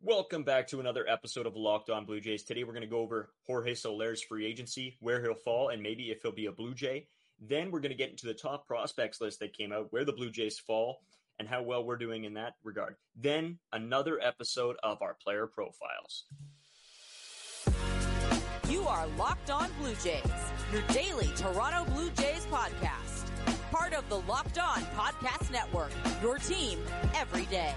Welcome back to another episode of Locked On Blue Jays. Today we're going to go over Jorge Soler's free agency, where he'll fall, and maybe if he'll be a Blue Jay. Then we're going to get into the top prospects list that came out, where the Blue Jays fall, and how well we're doing in that regard. Then another episode of our player profiles. You are Locked On Blue Jays, your daily Toronto Blue Jays podcast. Part of the Locked On Podcast Network, your team every day.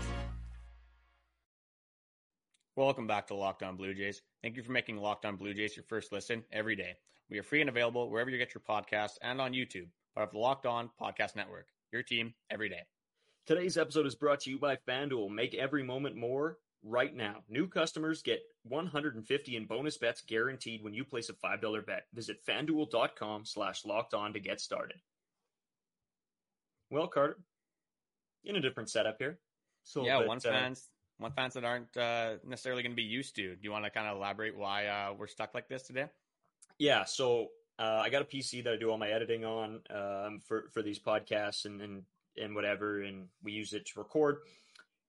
Welcome back to Locked On Blue Jays. Thank you for making Locked On Blue Jays your first listen every day. We are free and available wherever you get your podcasts and on YouTube, part of the Locked On Podcast Network. Your team every day. Today's episode is brought to you by FanDuel. Make every moment more right now. New customers get 150 in bonus bets guaranteed when you place a $5 bet. Visit fanduel.com slash locked on to get started. Well, Carter, in a different setup here. So yeah, bit, one uh, fans one fans that aren't uh, necessarily going to be used to. Do you want to kind of elaborate why uh, we're stuck like this today? Yeah, so uh, I got a PC that I do all my editing on um, for for these podcasts and, and and whatever, and we use it to record.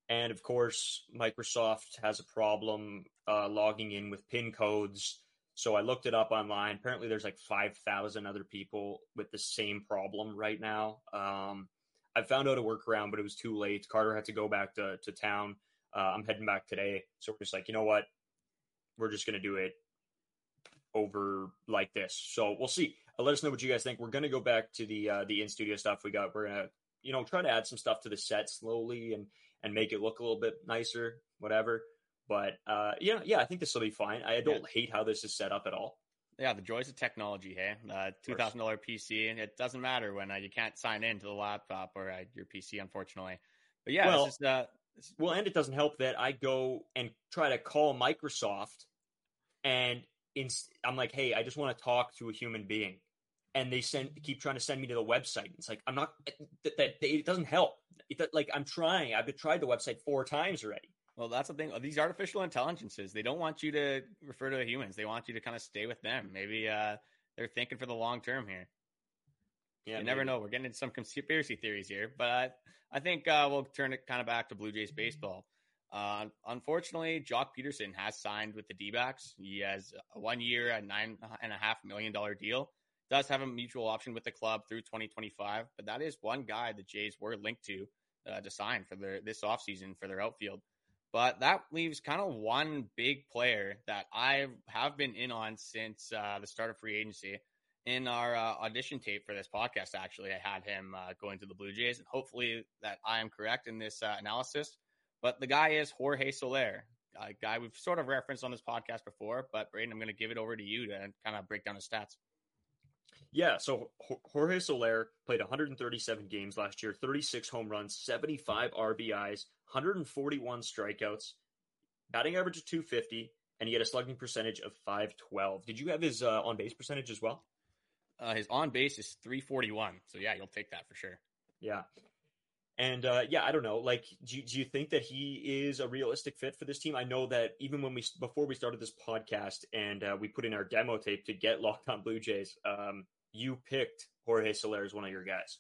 And of course, Microsoft has a problem uh, logging in with PIN codes. So I looked it up online. Apparently, there's like five thousand other people with the same problem right now. Um, I found out a workaround, but it was too late. Carter had to go back to, to town uh, I'm heading back today. So we're just like, you know what? We're just going to do it over like this. So we'll see. Uh, let us know what you guys think. We're going to go back to the uh, the in studio stuff we got. We're going to you know try to add some stuff to the set slowly and and make it look a little bit nicer, whatever. But uh, yeah, yeah, I think this will be fine. I don't yeah. hate how this is set up at all. Yeah, the joys of technology. Hey, uh, two thousand dollar PC, and it doesn't matter when uh, you can't sign into the laptop or uh, your PC, unfortunately. But yeah, well, just, uh, well, and it doesn't help that I go and try to call Microsoft, and I'm like, hey, I just want to talk to a human being, and they send keep trying to send me to the website. It's like I'm not that, that it doesn't help. It, like I'm trying. I've tried the website four times already. Well, that's the thing. These artificial intelligences, they don't want you to refer to the humans. They want you to kind of stay with them. Maybe uh, they're thinking for the long term here. Yeah, you maybe. never know. We're getting into some conspiracy theories here, but I, I think uh, we'll turn it kind of back to Blue Jays baseball. Uh, unfortunately, Joc Pederson has signed with the D backs. He has a one year at nine and a half million dollar deal. Does have a mutual option with the club through 2025, but that is one guy the Jays were linked to uh, to sign for their this offseason for their outfield. But that leaves kind of one big player that I have been in on since uh, the start of free agency in our uh, audition tape for this podcast, actually, I had him uh, going to the Blue Jays, and hopefully that I am correct in this uh, analysis. But the guy is Jorge Soler, a guy we've sort of referenced on this podcast before. But Brayden, I'm going to give it over to you to kind of break down his stats. Yeah, so Jorge Soler played 137 games last year, 36 home runs, 75 RBIs, 141 strikeouts, batting average of 250, and he had a slugging percentage of 512. Did you have his uh, on base percentage as well? Uh, his on base is 341. So yeah, you'll take that for sure. Yeah. And uh, yeah, I don't know. Like, do you, do you think that he is a realistic fit for this team? I know that even when we before we started this podcast and uh, we put in our demo tape to get Locked On Blue Jays, um, you picked Jorge Soler as one of your guys.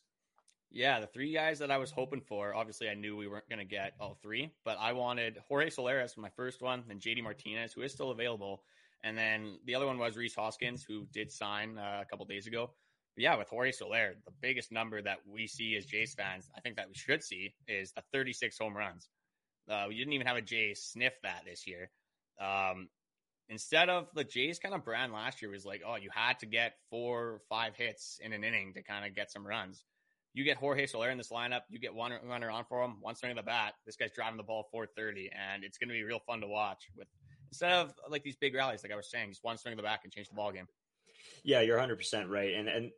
Yeah, the three guys that I was hoping for. Obviously, I knew we weren't going to get all three, but I wanted Jorge Soler as my first one, then JD Martinez, who is still available, and then the other one was Rhys Hoskins, who did sign uh, a couple days ago. But yeah, with Jorge Soler, the biggest number that we see as Jays fans, I think that we should see is the 36 home runs. Uh, we didn't even have a Jays sniff that this year. Um, instead of the Jays kind of brand last year was like, oh, you had to get four or five hits in an inning to kind of get some runs. You get Jorge Soler in this lineup, you get one runner on for him, one swing of the bat. This guy's driving the ball 430, and it's going to be real fun to watch with instead of like these big rallies, like I was saying, just one swing of the back and change the ball game. Yeah, you're 100 percent right, and and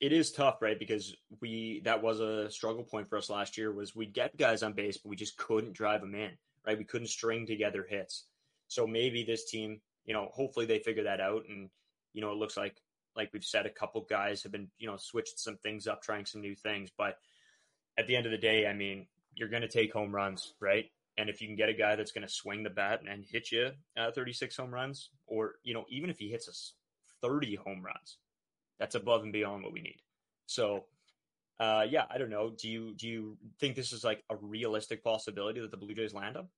it is tough, right? Because we that was a struggle point for us last year was we'd get guys on base, but we just couldn't drive them in, right? We couldn't string together hits. So maybe this team, you know, hopefully they figure that out, and you know, it looks like like we've said, a couple guys have been you know switched some things up, trying some new things, but at the end of the day, I mean, you're going to take home runs, right? And if you can get a guy that's going to swing the bat and hit you uh, 36 home runs, or you know, even if he hits us 30 home runs, that's above and beyond what we need. So, uh, yeah, I don't know. Do you do you think this is like a realistic possibility that the Blue Jays land him?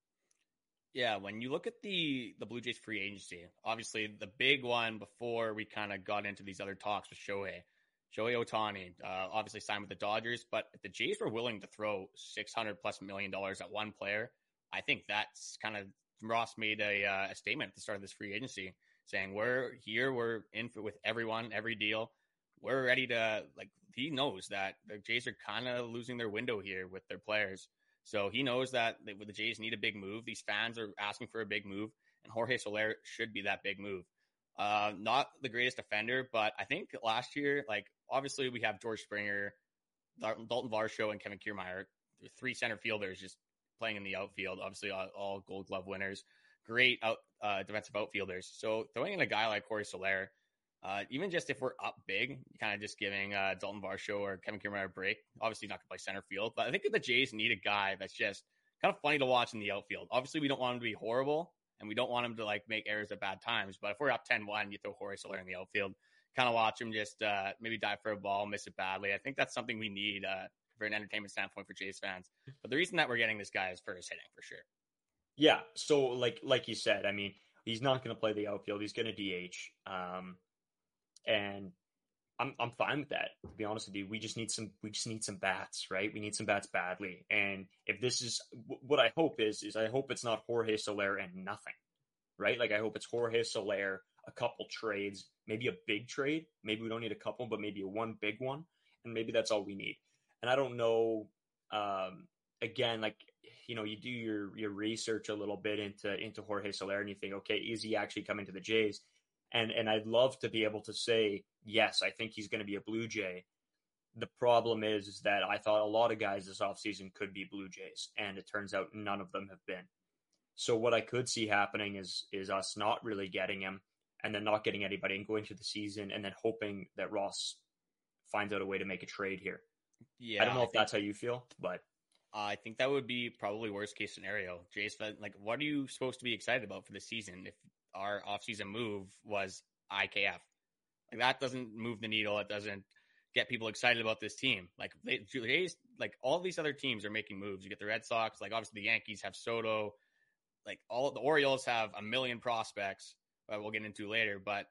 Yeah, when you look at the the Blue Jays free agency, obviously the big one before we kind of got into these other talks was Shohei. Shohei Ohtani, uh, obviously signed with the Dodgers, but if the Jays were willing to throw six hundred plus million dollars at one player, I think that's kind of Ross made a, uh, a statement at the start of this free agency saying we're here, we're in for, with everyone, every deal, we're ready to like. He knows that the Jays are kind of losing their window here with their players. So he knows that the Jays need a big move. These fans are asking for a big move, and Jorge Soler should be that big move. Uh, not the greatest defender, but I think last year, like obviously we have George Springer, Daulton Varsho, and Kevin Kiermaier, three center fielders just playing in the outfield. Obviously, all, all Gold Glove winners, great out uh, defensive outfielders. So throwing in a guy like Jorge Soler, uh, even just if we're up big, kind of just giving uh, Daulton Varsho or Kevin Kiermaier a break. Obviously, not going to play center field, but I think the Jays need a guy that's just kind of funny to watch in the outfield. Obviously, we don't want him to be horrible, and we don't want him to like make errors at bad times. But if we're up 10-1, you throw Jorge Soler in the outfield, kind of watch him just uh, maybe dive for a ball, miss it badly. I think that's something we need uh, for an entertainment standpoint for Jays fans. But the reason that we're getting this guy is for his hitting, for sure. Yeah. So like like you said, I mean, he's not going to play the outfield. He's going to DH. Um, and I'm I'm fine with that. To be honest with you, we just need some we just need some bats, right? We need some bats badly. And if this is what I hope is is I hope it's not Jorge Soler and nothing, right? Like I hope it's Jorge Soler, a couple trades, maybe a big trade. Maybe we don't need a couple, but maybe one big one, and maybe that's all we need. And I don't know. Um, again, like you know, you do your your research a little bit into into Jorge Soler, and you think, okay, is he actually coming to the Jays? And and I'd love to be able to say yes, I think he's going to be a Blue Jay. The problem is, is that I thought a lot of guys this offseason could be Blue Jays, and it turns out none of them have been. So what I could see happening is is us not really getting him, and then not getting anybody, and going through the season, and then hoping that Ross finds out a way to make a trade here. Yeah, I don't know I if that's how you feel, but I think that would be probably worst case scenario. Jays, like, what are you supposed to be excited about for the season if our offseason move was IKF. Like that doesn't move the needle. It doesn't get people excited about this team. Like they, Jays, like all these other teams are making moves. You get the Red Sox, like obviously the Yankees have Soto, like all the Orioles have a million prospects that we'll get into later. But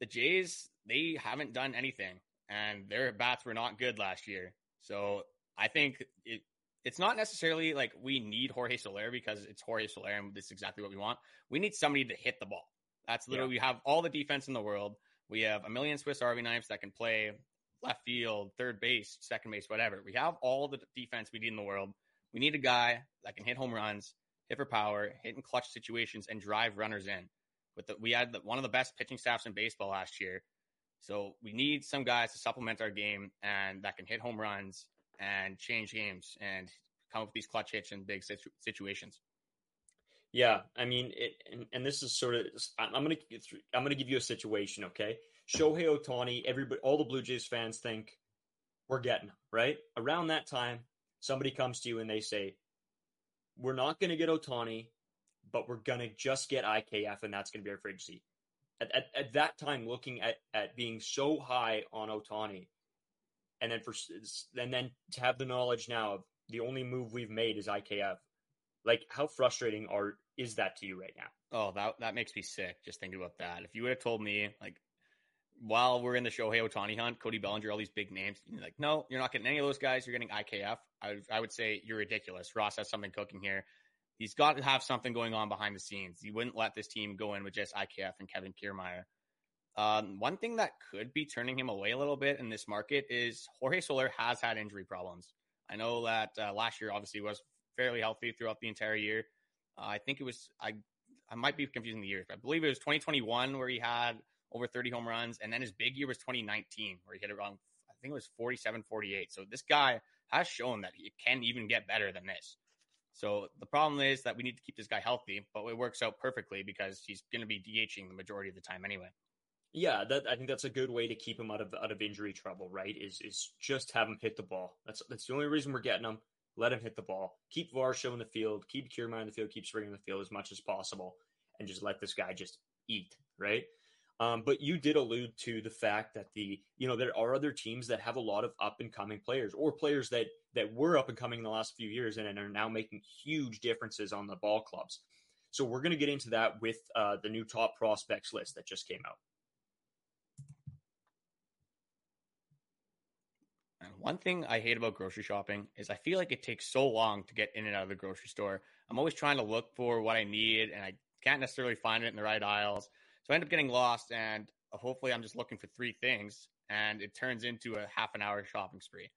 the Jays, they haven't done anything, and their bats were not good last year. So I think it, it's not necessarily like we need Jorge Soler because it's Jorge Soler and this is exactly what we want. We need somebody to hit the ball. That's literally, yeah. we have all the defense in the world. We have a million Swiss Army knives that can play left field, third base, second base, whatever. We have all the defense we need in the world. We need a guy that can hit home runs, hit for power, hit in clutch situations, and drive runners in. With the, we had the, one of the best pitching staffs in baseball last year, so we need some guys to supplement our game and that can hit home runs and change games and come up with these clutch hits in big situ- situations. Yeah, I mean, it, and, and this is sort of I'm gonna I'm gonna give you a situation, okay? Shohei Ohtani, everybody, all the Blue Jays fans think we're getting him right around that time. Somebody comes to you and they say, "We're not to get Ohtani, but we're to just get IKF, and that's to be our free agency." At, at, at, that time, looking at at being so high on Ohtani, and then for and then to have the knowledge now of the only move we've made is IKF. Like, how frustrating are is that to you right now? Oh, that that makes me sick just thinking about that. If you would have told me, like, while we're in the Shohei Ohtani hunt, Cody Bellinger, all these big names, like, no, you're not getting any of those guys. You're getting IKF. I, I would say you're ridiculous. Ross has something cooking here. He's got to have something going on behind the scenes. He wouldn't let this team go in with just IKF and Kevin Kiermaier. Um, one thing that could be turning him away a little bit in this market is Jorge Soler has had injury problems. I know that uh, last year obviously was fairly healthy throughout the entire year. Uh, I think it was I I might be confusing the years, but I believe it was 2021 where he had over 30 home runs, and then his big year was 2019 where he hit around I think it was 47, 48. So this guy has shown that he can even get better than this. So the problem is that we need to keep this guy healthy, but it works out perfectly because he's going to be DHing the majority of the time anyway. Yeah, that I think that's a good way to keep him out of out of injury trouble, right? Is is just have him hit the ball. That's that's the only reason we're getting him. Let him hit the ball. Keep Varsho in the field. Keep Kiermaier in the field. Keep Springer in the field as much as possible, and just let this guy just eat, right? Um, but you did allude to the fact that the you know there are other teams that have a lot of up and coming players or players that that were up and coming in the last few years and, and are now making huge differences on the ball clubs. So we're going to get into that with uh, the new top prospects list that just came out. And one thing I hate about grocery shopping is I feel like it takes so long to get in and out of the grocery store. I'm always trying to look for what I need and I can't necessarily find it in the right aisles. So I end up getting lost and uh, hopefully I'm just looking for three things and it turns into a half an hour shopping spree.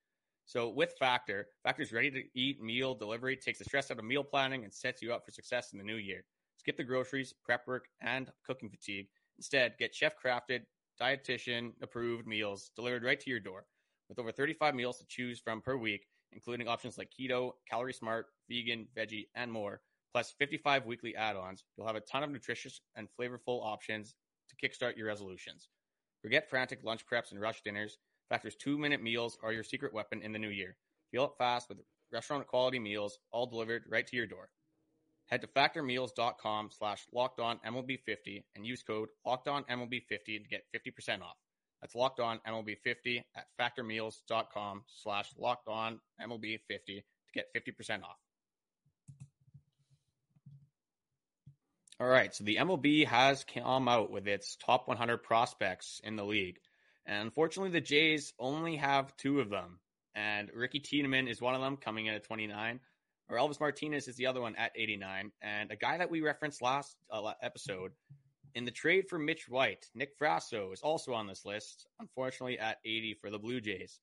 So with Factor, Factor's ready to eat meal delivery takes the stress out of meal planning and sets you up for success in the new year. Skip the groceries, prep work, and cooking fatigue. Instead, get chef crafted, dietitian approved meals delivered right to your door. With over 35 meals to choose from per week, including options like keto, calorie smart, vegan, veggie, and more, plus 55 weekly add ons, you'll have a ton of nutritious and flavorful options to kickstart your resolutions. Forget frantic lunch preps and rush dinners. Factor's two minute meals are your secret weapon in the new year. Feel up fast with restaurant quality meals, all delivered right to your door. Head to factormeals.com slash locked on MLB50 and use code locked on MLB50 to get 50% off. That's locked on MLB50 at factormeals.com slash locked on MLB50 to get 50% off. All right, so the MLB has come out with its top 100 prospects in the league. And unfortunately, the Jays only have two of them. And Ricky Tiedemann is one of them, coming in at 29. Orelvis Martinez is the other one at 89. And a guy that we referenced last uh, episode in the trade for Mitch White, Nick Frasso is also on this list, unfortunately at 80 for the Blue Jays.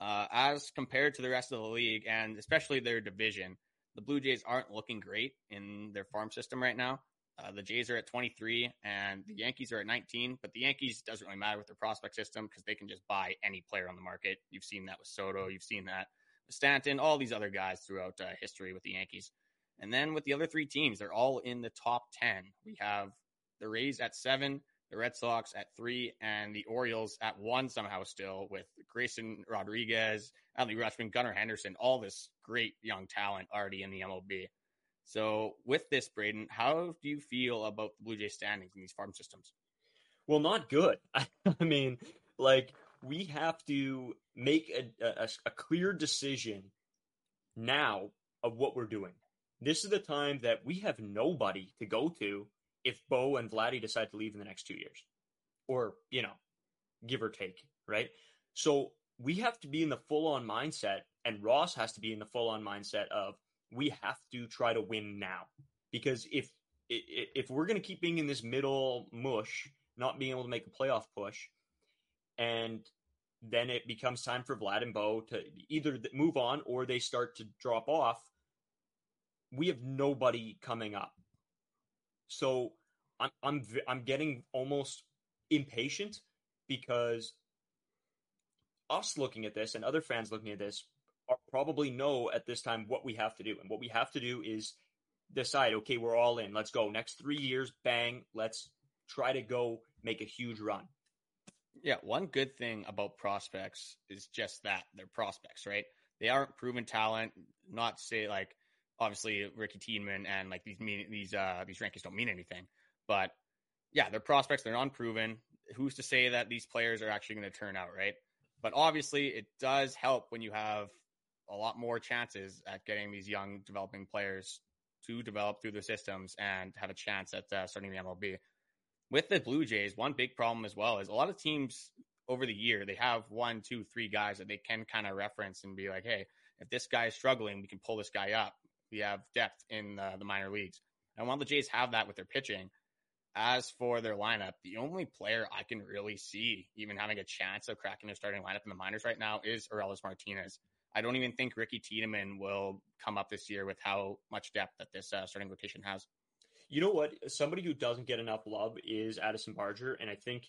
Uh, as compared to the rest of the league, and especially their division, the Blue Jays aren't looking great in their farm system right now. Uh, the Jays are at 23 and the Yankees are at 19, but the Yankees doesn't really matter with their prospect system because they can just buy any player on the market. You've seen that with Soto, you've seen that with Stanton, all these other guys throughout uh, history with the Yankees. And then with the other three teams, they're all in the top 10. We have the Rays at seven, the Red Sox at three, and the Orioles at one somehow still with Grayson Rodriguez, Adley Rutschman, Gunnar Henderson, all this great young talent already in the MLB. So, with this, Brayden, how do you feel about the Blue Jay standings in these farm systems? Well, not good. I mean, like we have to make a, a, a clear decision now of what we're doing. This is the time that we have nobody to go to if Bo and Vladdy decide to leave in the next two years, or you know, give or take, right? So we have to be in the full on mindset, and Ross has to be in the full on mindset of we have to try to win now because if if we're going to keep being in this middle mush, not being able to make a playoff push, and then it becomes time for Vlad and Bo to either move on or they start to drop off. We have nobody coming up, so I'm I'm I'm getting almost impatient because us looking at this and other fans looking at this probably know at this time what we have to do. And what we have to do is decide, okay, we're all in. Let's go. Next three years, bang, let's try to go make a huge run. Yeah, one good thing about prospects is just that they're prospects, right? They aren't proven talent. Not say like obviously Ricky Tiedemann and like these mean these uh these rankings don't mean anything, but yeah, they're prospects. They're unproven. Who's to say that these players are actually going to turn out, right? But obviously, it does help when you have a lot more chances at getting these young developing players to develop through the systems and have a chance at uh, starting the MLB. With the Blue Jays, one big problem as well is a lot of teams over the year they have one, two, three guys that they can kind of reference and be like, hey, if this guy is struggling, we can pull this guy up. We have depth in uh, the minor leagues. And while the Jays have that with their pitching, as for their lineup, the only player I can really see even having a chance of cracking their starting lineup in the minors right now is Orelvis Martinez. I don't even think Ricky Tiedemann will come up this year with how much depth that this uh, starting rotation has. You know what? Somebody who doesn't get enough love is Addison Barger, and I think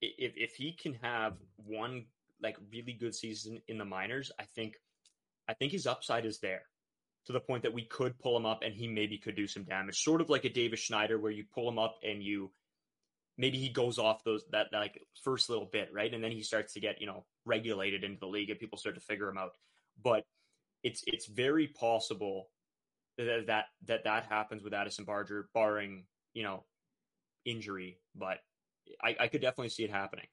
if if he can have one like really good season in the minors, I think I think his upside is there to the point that we could pull him up and he maybe could do some damage. Sort of like a Davis Schneider where you pull him up and you maybe he goes off those that, that like first little bit, right? And then he starts to get, you know, regulated into the league and people start to figure him out but it's it's very possible that that that, that happens with Addison Barger, barring you know injury. But I, I could definitely see it happening.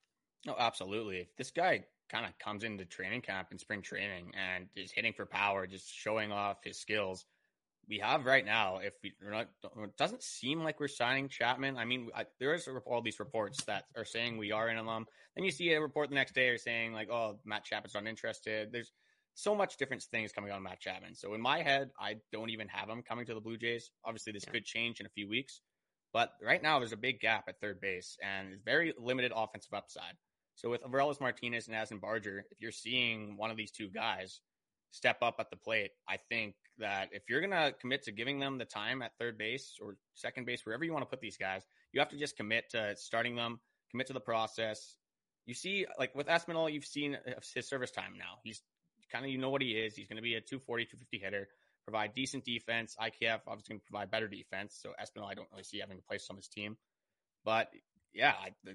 Oh, absolutely. If this guy kind of comes into training camp and spring training and is hitting for power, just showing off his skills, we have right now, if we, are not, it doesn't seem like we're signing Chapman. I mean, I, there is all these reports that are saying we are in a lump. Then you see a report the next day or saying like, oh, Matt Chapman's not interested. There's so much different things coming on Matt Chapman. So in my head, I don't even have him coming to the Blue Jays. Obviously, this yeah. could change in a few weeks, but right now there's a big gap at third base and very limited offensive upside. So with Orelvis Martinez and Addison Barger, if you're seeing one of these two guys step up at the plate, I think that if you're going to commit to giving them the time at third base or second base, wherever you want to put these guys, you have to just commit to starting them, commit to the process. You see, like with Espinal, you've seen his service time now. He's kind of, you know what he is. He's going to be a 240, 250 hitter, provide decent defense. IKF obviously going to provide better defense. So Espinal, I don't really see having a place on his team. But yeah, I,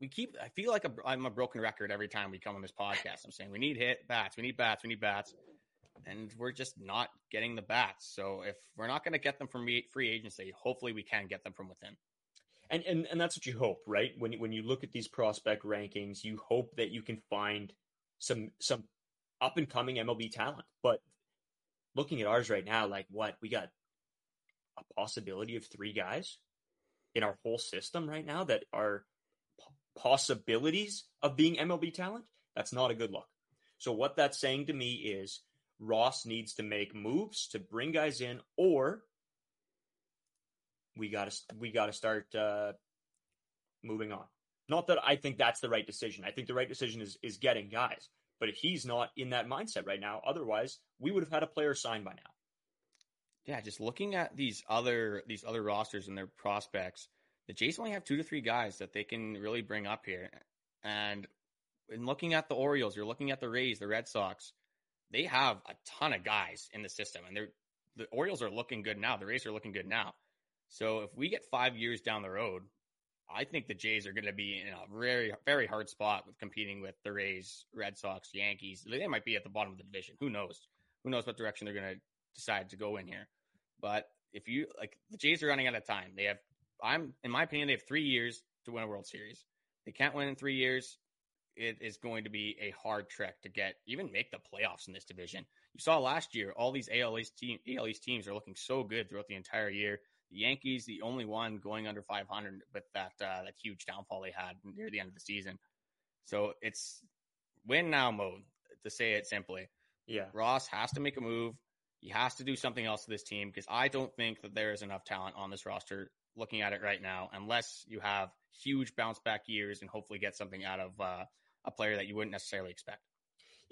we keep, I feel like i am a broken record every time we come on this podcast. I'm saying we need hit bats, we need bats, we need bats and we're just not getting the bats. So if we're not going to get them from free agency, hopefully we can get them from within. And, and and that's what you hope, right? When when you look at these prospect rankings, you hope that you can find some some up and coming MLB talent. But looking at ours right now, like what we got a possibility of three guys in our whole system right now that are p- possibilities of being MLB talent. That's not a good look. So what that's saying to me is Ross needs to make moves to bring guys in, or we got to we got to start uh, moving on. Not that I think that's the right decision. I think the right decision is is getting guys. But he's not in that mindset right now, otherwise we would have had a player signed by now. Yeah, just looking at these other these other rosters and their prospects, the Jays only have two to three guys that they can really bring up here. And in looking at the Orioles, you're looking at the Rays, the Red Sox they have a ton of guys in the system, and they're the Orioles are looking good now. The Rays are looking good now. So if we get five years down the road, I think the Jays are going to be in a very, very hard spot with competing with the Rays, Red Sox, Yankees. They might be at the bottom of the division. Who knows? Who knows what direction they're going to decide to go in here? But if you like, the Jays are running out of time. They have, I'm in my opinion, they have three years to win a World Series. They can't win in three years it is going to be a hard trek to get even make the playoffs in this division. You saw last year, all these AL East, team, AL East teams are looking so good throughout the entire year. The Yankees, the only one going under 500 with that uh, that huge downfall they had near the end of the season. So it's win now mode to say it simply. Yeah, Ross has to make a move. He has to do something else to this team because I don't think that there is enough talent on this roster. Looking at it right now, unless you have huge bounce back years and hopefully get something out of uh, a player that you wouldn't necessarily expect.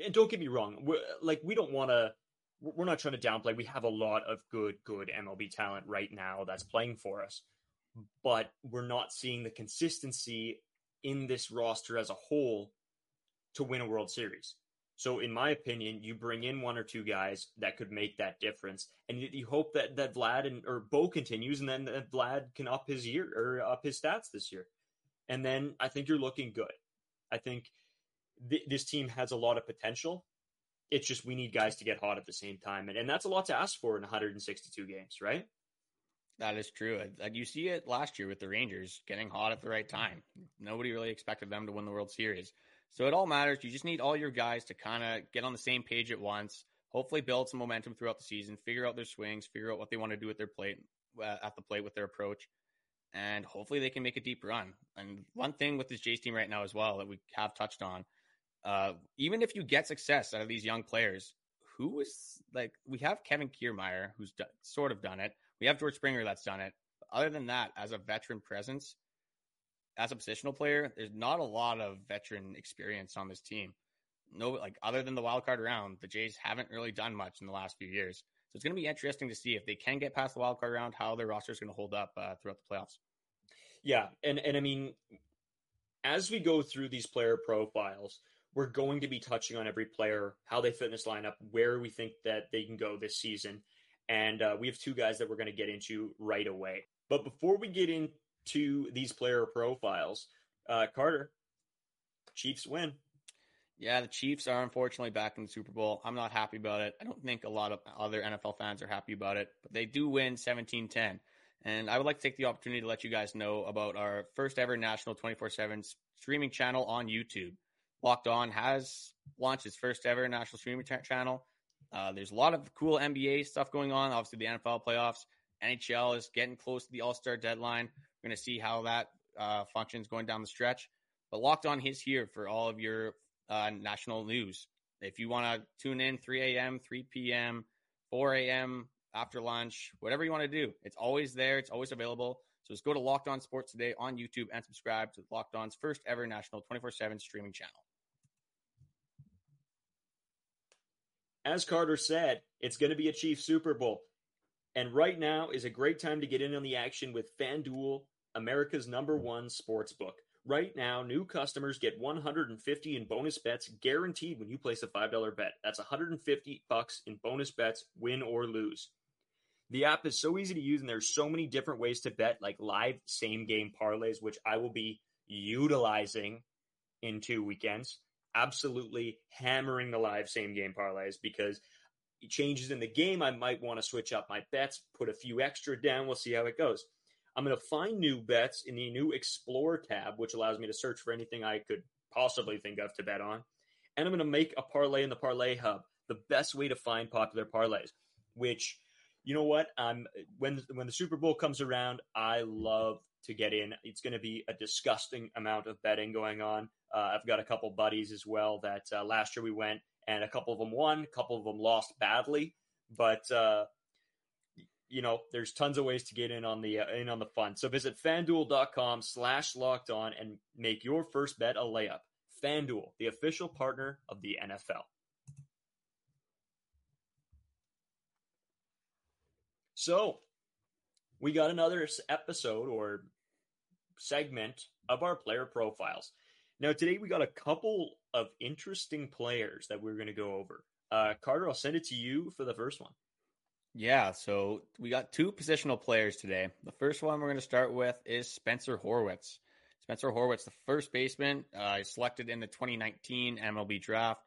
And don't get me wrong, we're, like we don't want to. We're not trying to downplay. We have a lot of good, good MLB talent right now that's playing for us, but we're not seeing the consistency in this roster as a whole to win a World Series. So, in my opinion, you bring in one or two guys that could make that difference, and you, hope that that Vlad and or Bo continues, and then that Vlad can up his year or up his stats this year, and then I think you're looking good. I think th- this team has a lot of potential. It's just we need guys to get hot at the same time, and, and that's a lot to ask for in 162 games, right? That is true. Like you see it last year with the Rangers getting hot at the right time. Nobody really expected them to win the World Series. So it all matters. You just need all your guys to kind of get on the same page at once. Hopefully, build some momentum throughout the season. Figure out their swings. Figure out what they want to do with their plate uh, at the plate with their approach, and hopefully they can make a deep run. And one thing with this Jays team right now as well that we have touched on, uh, even if you get success out of these young players, who is like we have Kevin Kiermaier who's do, sort of done it. We have George Springer that's done it. But other than that, as a veteran presence, as a positional player, there's not a lot of veteran experience on this team. No, like other than the wild card round, the Jays haven't really done much in the last few years. So it's going to be interesting to see if they can get past the wild card round, how their roster is going to hold up uh, throughout the playoffs. Yeah, and and I mean, as we go through these player profiles, we're going to be touching on every player, how they fit in this lineup, where we think that they can go this season, and uh, we have two guys that we're going to get into right away. But before we get into these player profiles, uh, Carter, Chiefs win. Yeah, the Chiefs are unfortunately back in the Super Bowl. I'm not happy about it. I don't think a lot of other NFL fans are happy about it, but they do win 17 10. And I would like to take the opportunity to let you guys know about our first ever national 24 7 streaming channel on YouTube. Locked On has launched its first ever national streaming channel. Uh, there's a lot of cool NBA stuff going on. Obviously, the NFL playoffs, NHL is getting close to the All Star deadline. We're going to see how that uh, functions going down the stretch. But Locked On is here for all of your uh, national news. If you want to tune in 3 a.m., 3 p.m., 4 a.m., after lunch, whatever you want to do, it's always there. It's always available. So just go to Locked On Sports today on YouTube and subscribe to Locked On's first ever national 24 7 streaming channel. As Carter said, it's going to be a Chiefs Super Bowl. And right now is a great time to get in on the action with FanDuel, America's number one sports book. Right now, new customers get 150 in bonus bets guaranteed when you place a $5 bet. That's 150 bucks in bonus bets, win or lose. The app is so easy to use, and there's so many different ways to bet, like live same game parlays, which I will be utilizing in two weekends. Absolutely hammering the live same game parlays because changes in the game, I might want to switch up my bets, put a few extra down. We'll see how it goes. I'm going to find new bets in the new Explore tab, which allows me to search for anything I could possibly think of to bet on. And I'm going to make a parlay in the Parlay Hub, the best way to find popular parlays, which you know what? I'm when when the Super Bowl comes around, I love to get in. It's going to be a disgusting amount of betting going on. Uh, I've got a couple buddies as well that uh, last year we went, and a couple of them won, a couple of them lost badly, but uh, you know, there's tons of ways to get in on the uh, in on the fun. So visit fanduel.com slash locked on and make your first bet a layup. FanDuel, the official partner of the NFL. So, we got another episode or segment of our player profiles. Now, today we got a couple of interesting players that we're going to go over. Uh, Carter, I'll send it to you for the first one. Yeah, so we got two positional players today. The first one we're going to start with is Spencer Horwitz. Spencer Horwitz, the first baseman, uh, selected in the 2019 MLB draft.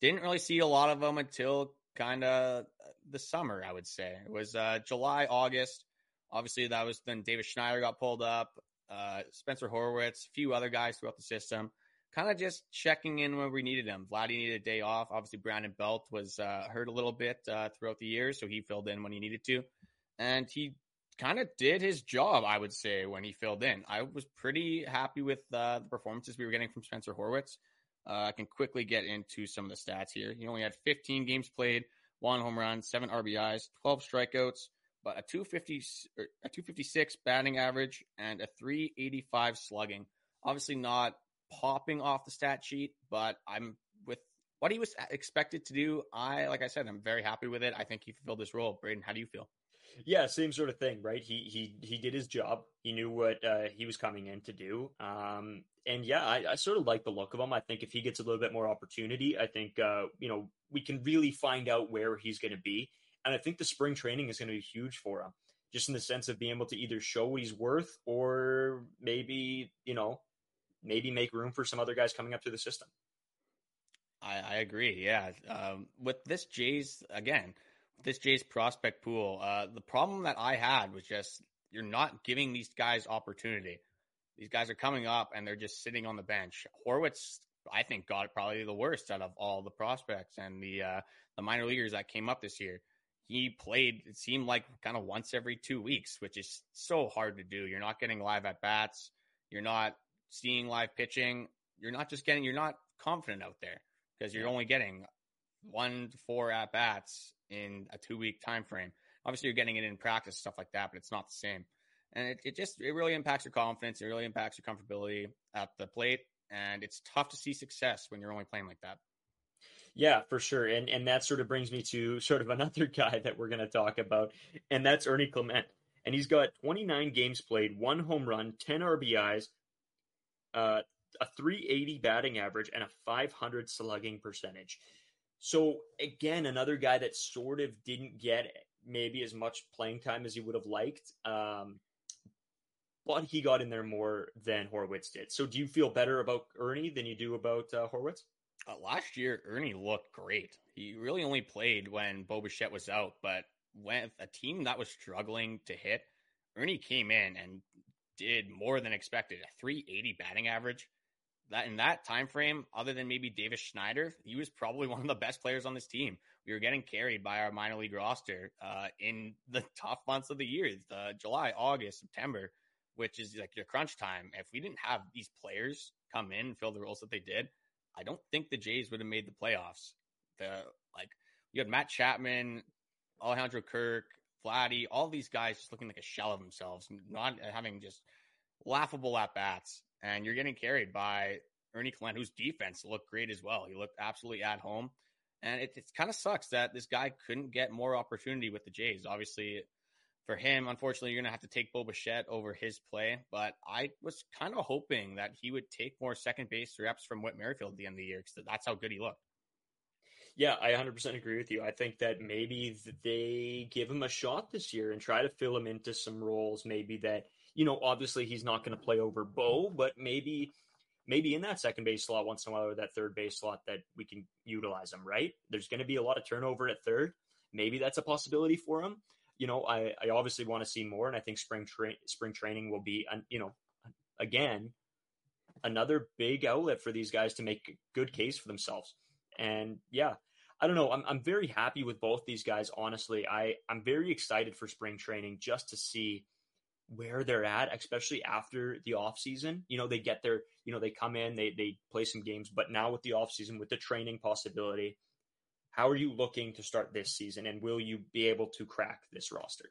Didn't really see a lot of them until kind of the summer, I would say. It was uh, July, August. Obviously, that was then Davis Schneider got pulled up, uh, Spencer Horwitz, a few other guys throughout the system kind of just checking in when we needed him. Vladdy needed a day off. Obviously, Brandon Belt was uh, hurt a little bit uh, throughout the year, so he filled in when he needed to, and he kind of did his job. I would say when he filled in, I was pretty happy with uh, the performances we were getting from Spencer Horwitz. Uh, I can quickly get into some of the stats here. He only had 15 games played, one home run, seven RBIs, 12 strikeouts, but a 250 er, a 256 batting average and a 385 slugging. Obviously, not popping off the stat sheet, but I'm with what he was expected to do. I, like I said, I'm very happy with it. I think he fulfilled this role. Brayden, how do you feel? Yeah, same sort of thing, right? He he he did his job. He knew what uh, he was coming in to do. Um, and yeah, I, I, sort of like the look of him. I think if he gets a little bit more opportunity, I think uh, you know we can really find out where he's going to be. And I think the spring training is going to be huge for him, just in the sense of being able to either show what he's worth or maybe you know maybe make room for some other guys coming up through the system. I, I agree. Yeah. Um, with this Jays, again, this Jays prospect pool, uh, the problem that I had was just you're not giving these guys opportunity. These guys are coming up and they're just sitting on the bench. Horwitz, I think, got probably the worst out of all the prospects and the uh, the minor leaguers that came up this year. He played, it seemed like kind of once every two weeks, which is so hard to do. You're not getting live at bats. You're not seeing live pitching, you're not just getting, you're not confident out there because you're only getting one to four at bats in a two week time frame. Obviously, you're getting it in practice, stuff like that, but it's not the same. And it, it just, it really impacts your confidence. It really impacts your comfortability at the plate. And it's tough to see success when you're only playing like that. Yeah, for sure. And and that sort of brings me to sort of another guy that we're going to talk about, and that's Ernie Clement. And he's got 29 games played, one home run, 10 RBIs, uh, a 380 batting average, and a 500 slugging percentage. So again, another guy that sort of didn't get maybe as much playing time as he would have liked. Um, but he got in there more than Horwitz did. So do you feel better about Ernie than you do about uh, Horwitz? Uh, last year, Ernie looked great. He really only played when Bo Bichette was out, but when a team that was struggling to hit, Ernie came in and did more than expected. A 380 batting average. that in that time frame, other than maybe Davis Schneider, he was probably one of the best players on this team. We were getting carried by our minor league roster uh, in the tough months of the year, July, August, September, which is like your crunch time. If we didn't have these players come in and fill the roles that they did, I don't think the Jays would have made the playoffs. The like you had Matt Chapman, Alejandro Kirk, Vladdy, all these guys just looking like a shell of themselves, not having just laughable at bats. And you're getting carried by Ernie Clement, whose defense looked great as well. He looked absolutely at home. And it, it kind of sucks that this guy couldn't get more opportunity with the Jays. Obviously, for him, unfortunately, you're going to have to take Bo Bichette over his play. But I was kind of hoping that he would take more second base reps from Whit Merrifield at the end of the year because that's how good he looked. Yeah, I 100% agree with you. I think that maybe they give him a shot this year and try to fill him into some roles. Maybe that, you know, obviously he's not going to play over Bo, but maybe maybe in that second base slot once in a while or that third base slot that we can utilize him, right? There's going to be a lot of turnover at third. Maybe that's a possibility for him. You know, I, I obviously want to see more, and I think spring tra- spring training will be, you know, again, another big outlet for these guys to make a good case for themselves. And yeah, I don't know. I'm I'm very happy with both these guys. Honestly, I I'm very excited for spring training just to see where they're at, especially after the off season. You know, they get their, you know, they come in, they they play some games, but now with the off season, with the training possibility, how are you looking to start this season, and will you be able to crack this roster?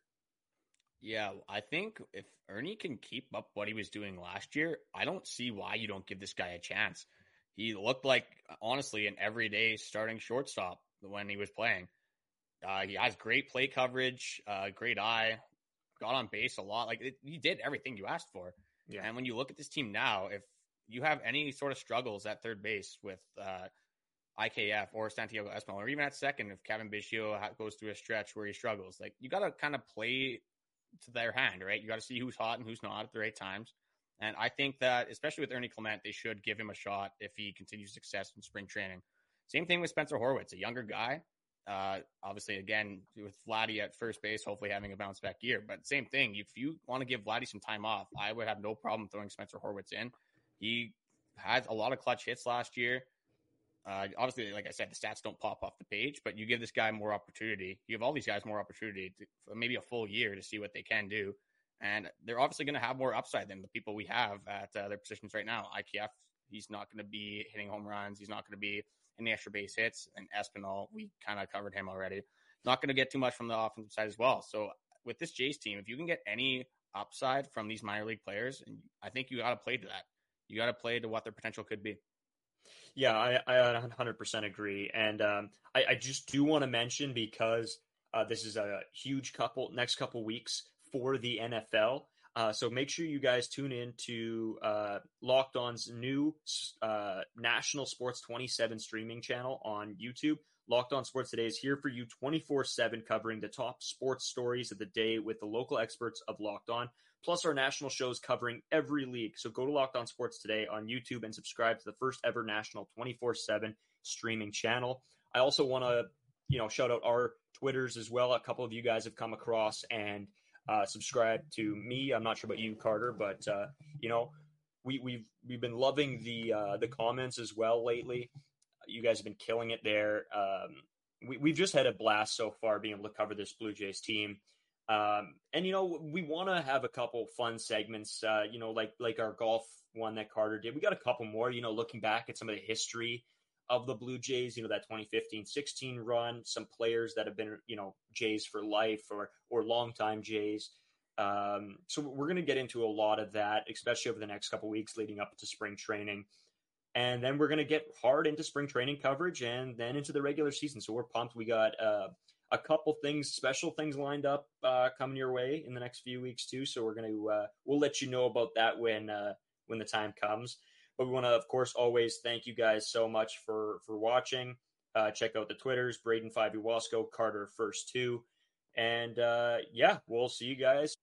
Yeah, I think if Ernie can keep up what he was doing last year, I don't see why you don't give this guy a chance. He looked like honestly an everyday starting shortstop when he was playing. Uh, he has great play coverage, uh, great eye, got on base a lot. Like it, he did everything you asked for. Yeah. And when you look at this team now, if you have any sort of struggles at third base with uh, IKF or Santiago Espinal, or even at second, if Cavan Biggio goes through a stretch where he struggles, like you got to kind of play to their hand, right? You got to see who's hot and who's not at the right times. And I think that, especially with Ernie Clement, they should give him a shot if he continues success in spring training. Same thing with Spencer Horwitz, a younger guy uh, obviously, again, with Vladdy at first base, hopefully having a bounce back year. But same thing, if you want to give Vladdy some time off, I would have no problem throwing Spencer Horwitz in. He had a lot of clutch hits last year. Uh, obviously, like I said, the stats don't pop off the page, but you give this guy more opportunity. You give all these guys more opportunity, to, maybe a full year to see what they can do. And they're obviously going to have more upside than the people we have at uh, their positions right now. IKF, he's not going to be hitting home runs. He's not going to be the extra base hits. And Espinal, we kind of covered him already. Not going to get too much from the offensive side as well. So with this Jays team, if you can get any upside from these minor league players, and I think you got to play to that. You got to play to what their potential could be. Yeah, I, I 100% agree. And um, I, I, just do want to mention because uh, this is a huge couple next couple weeks for the NFL. Uh, so make sure you guys tune in to uh, Locked On's new uh, National Sports 27 streaming channel on YouTube. Locked On Sports Today is here for you 24 7, covering the top sports stories of the day with the local experts of Locked On, plus our national shows covering every league. So go to Locked On Sports Today on YouTube and subscribe to the first ever national 24 7 streaming channel. I also want to, you know, shout out our Twitters as well. A couple of you guys have come across and uh, subscribe to me. I'm not sure about you, Carter, but uh, you know, we, we've we've been loving the uh, the comments as well lately. You guys have been killing it there. Um, we, we've just had a blast so far being able to cover this Blue Jays team. Um, and you know, we want to have a couple fun segments. Uh, you know, like like our golf one that Carter did. We got a couple more. You know, looking back at some of the history of the Blue Jays, you know, that 2015-16 run, some players that have been, you know, Jays for life or or longtime Jays. Um, so we're going to get into a lot of that, especially over the next couple weeks leading up to spring training. And then we're going to get hard into spring training coverage and then into the regular season. So we're pumped. We got uh, a couple things, special things lined up uh, coming your way in the next few weeks too. So we're going to uh, we'll let you know about that when uh, when the time comes. But we want to, of course, always thank you guys so much for for watching. Uh, check out the Twitters, Brayden Five Wasco, Carter First Two, and uh, yeah, we'll see you guys